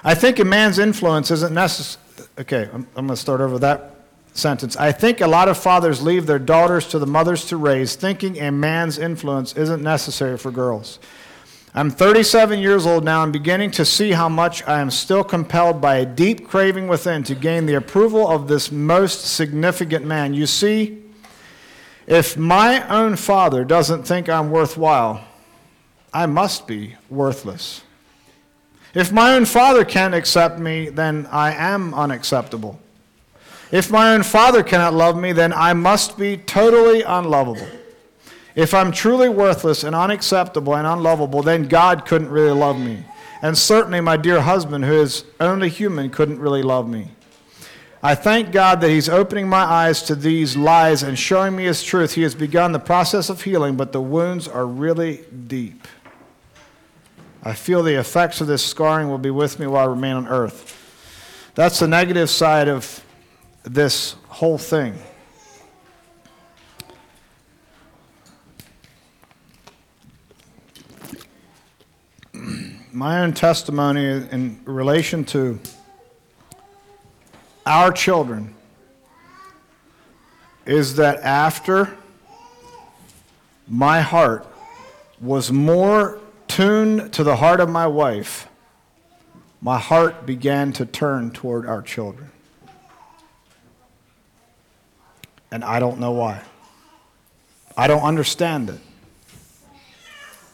I think a man's influence isn't necessary. Okay, I'm, I'm going to start over that sentence. I think a lot of fathers leave their daughters to the mothers to raise, thinking a man's influence isn't necessary for girls. I'm 37 years old now and beginning to see how much I am still compelled by a deep craving within to gain the approval of this most significant man. You see, if my own father doesn't think I'm worthwhile, I must be worthless. If my own father can't accept me, then I am unacceptable. If my own father cannot love me, then I must be totally unlovable. If I'm truly worthless and unacceptable and unlovable, then God couldn't really love me. And certainly my dear husband, who is only human, couldn't really love me. I thank God that He's opening my eyes to these lies and showing me His truth. He has begun the process of healing, but the wounds are really deep. I feel the effects of this scarring will be with me while I remain on earth. That's the negative side of this whole thing. My own testimony in relation to our children is that after my heart was more tuned to the heart of my wife, my heart began to turn toward our children. And I don't know why. I don't understand it.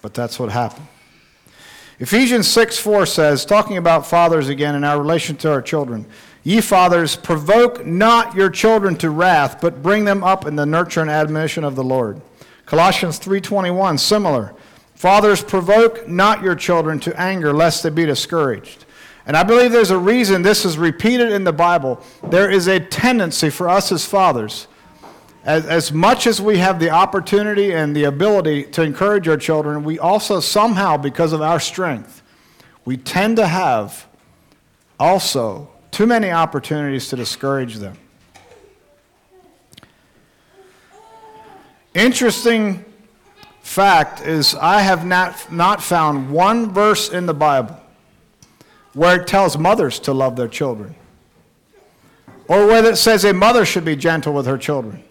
But that's what happened. Ephesians 6 4 says, talking about fathers again in our relation to our children, Ye fathers, provoke not your children to wrath, but bring them up in the nurture and admonition of the Lord. Colossians 3:21 similar. Fathers, provoke not your children to anger, lest they be discouraged. And I believe there's a reason this is repeated in the Bible. There is a tendency for us as fathers, as, as much as we have the opportunity and the ability to encourage our children, we also somehow, because of our strength, we tend to have also too many opportunities to discourage them. Interesting fact is, I have not, not found one verse in the Bible where it tells mothers to love their children, or where it says a mother should be gentle with her children.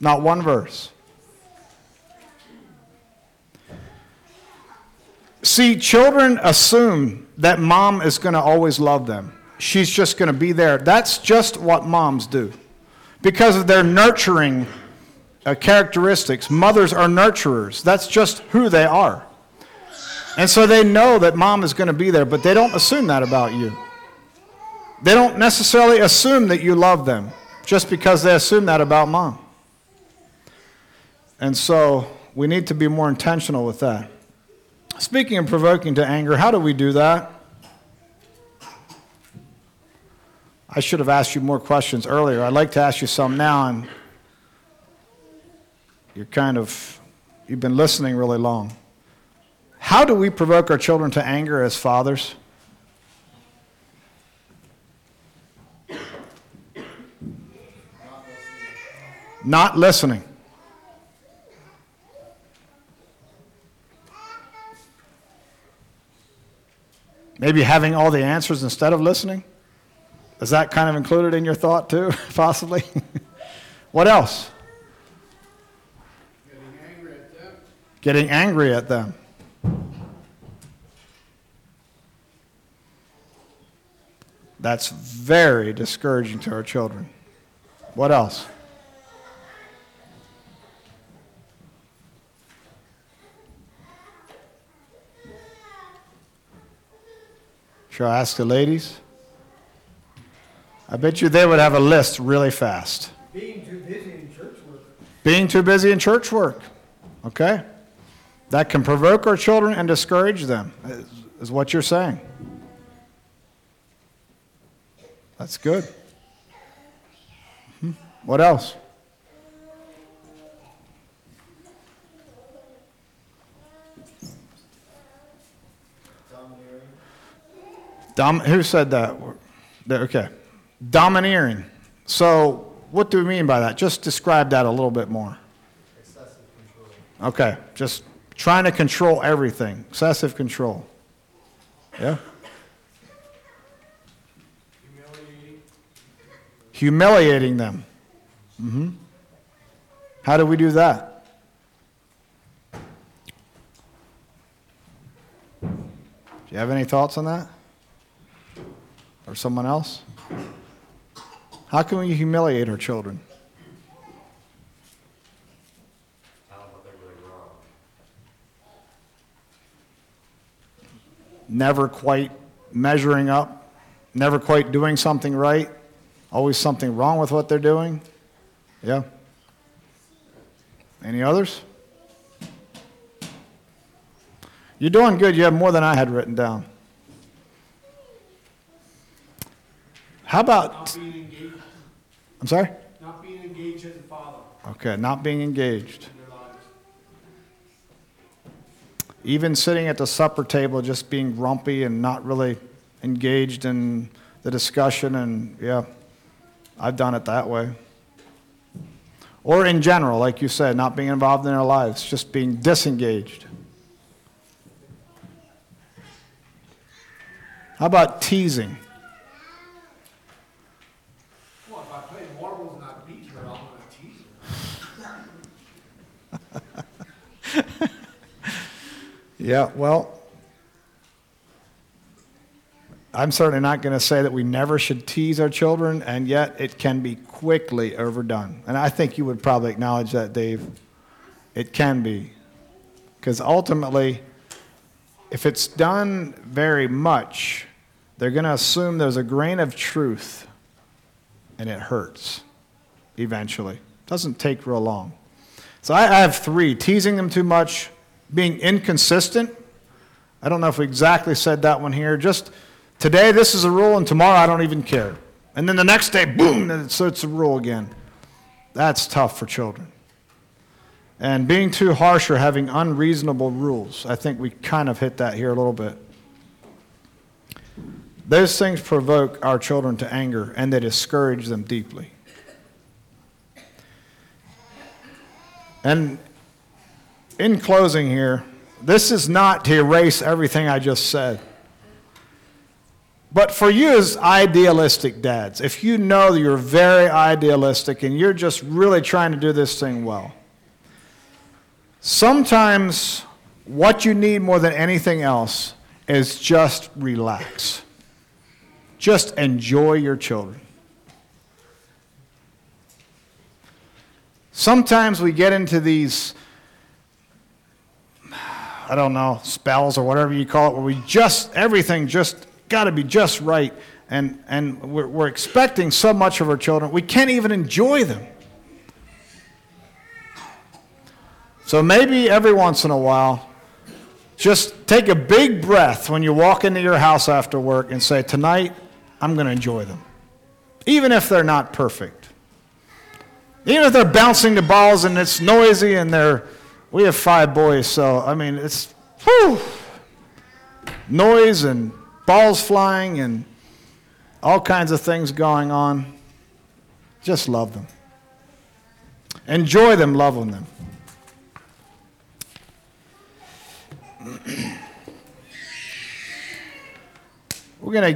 Not one verse. See, children assume that mom is going to always love them. She's just going to be there. That's just what moms do because of their nurturing uh, characteristics. Mothers are nurturers. That's just who they are. And so they know that mom is going to be there, but they don't assume that about you. They don't necessarily assume that you love them just because they assume that about mom. And so we need to be more intentional with that. Speaking of provoking to anger, how do we do that? I should have asked you more questions earlier. I'd like to ask you some now, and you're kind of, you've been listening really long. How do we provoke our children to anger as fathers? Not listening. Maybe having all the answers instead of listening? Is that kind of included in your thought too, possibly? what else? getting angry at them. Getting angry at them. That's very discouraging to our children. What else? Shall I ask the ladies? I bet you they would have a list really fast. Being too busy in church work. Being too busy in church work. Okay? That can provoke our children and discourage them, is, is what you're saying. That's good. Mhm. What else? Dom, who said that? Okay. Domineering. So, what do we mean by that? Just describe that a little bit more. Excessive control. Okay, just trying to control everything, excessive control. Yeah? Humiliating. Humiliating them. hmm How do we do that? Do you have any thoughts on that? Or someone else? How can we humiliate our children? Never quite measuring up, never quite doing something right, always something wrong with what they're doing. Yeah? Any others? You're doing good. You have more than I had written down. How about, Not being engaged, I'm sorry? not being engaged as a father Okay, not being engaged. in their lives. Even sitting at the supper table, just being grumpy and not really engaged in the discussion, and yeah, I've done it that way. Or in general, like you said, not being involved in their lives, just being disengaged. How about teasing? Well, if I play marbles and I beat her, I'm gonna tease her. Yeah, well, I'm certainly not going to say that we never should tease our children, and yet it can be quickly overdone. And I think you would probably acknowledge that, Dave. It can be. Because ultimately, if it's done very much, they're going to assume there's a grain of truth, and it hurts eventually. It Doesn't take real long. So I, have three teasing them too much, being inconsistent. I don't know if we exactly said that one here. Just today, this is a rule, and tomorrow, I don't even care. And then the next day, boom, it's, it's a rule again. That's tough for children. And being too harsh or having unreasonable rules. I think we kind of hit that here a little bit. Those things provoke our children to anger and they discourage them deeply. And in closing here, this is not to erase everything I just said. But for you as idealistic dads, if you know that you're very idealistic and you're just really trying to do this thing well, sometimes what you need more than anything else is just relax. Just enjoy your children. Sometimes we get into these, I don't know, spells or whatever you call it, where we just, everything just got to be just right. And, and we're, we're expecting so much of our children, we can't even enjoy them. So maybe every once in a while, just take a big breath when you walk into your house after work and say, Tonight, I'm going to enjoy them. Even if they're not perfect. Even if they're bouncing the balls and it's noisy and they're, we have five boys, so I mean, it's, whew, noise and balls flying and all kinds of things going on. Just love them. Enjoy them loving them. We're going to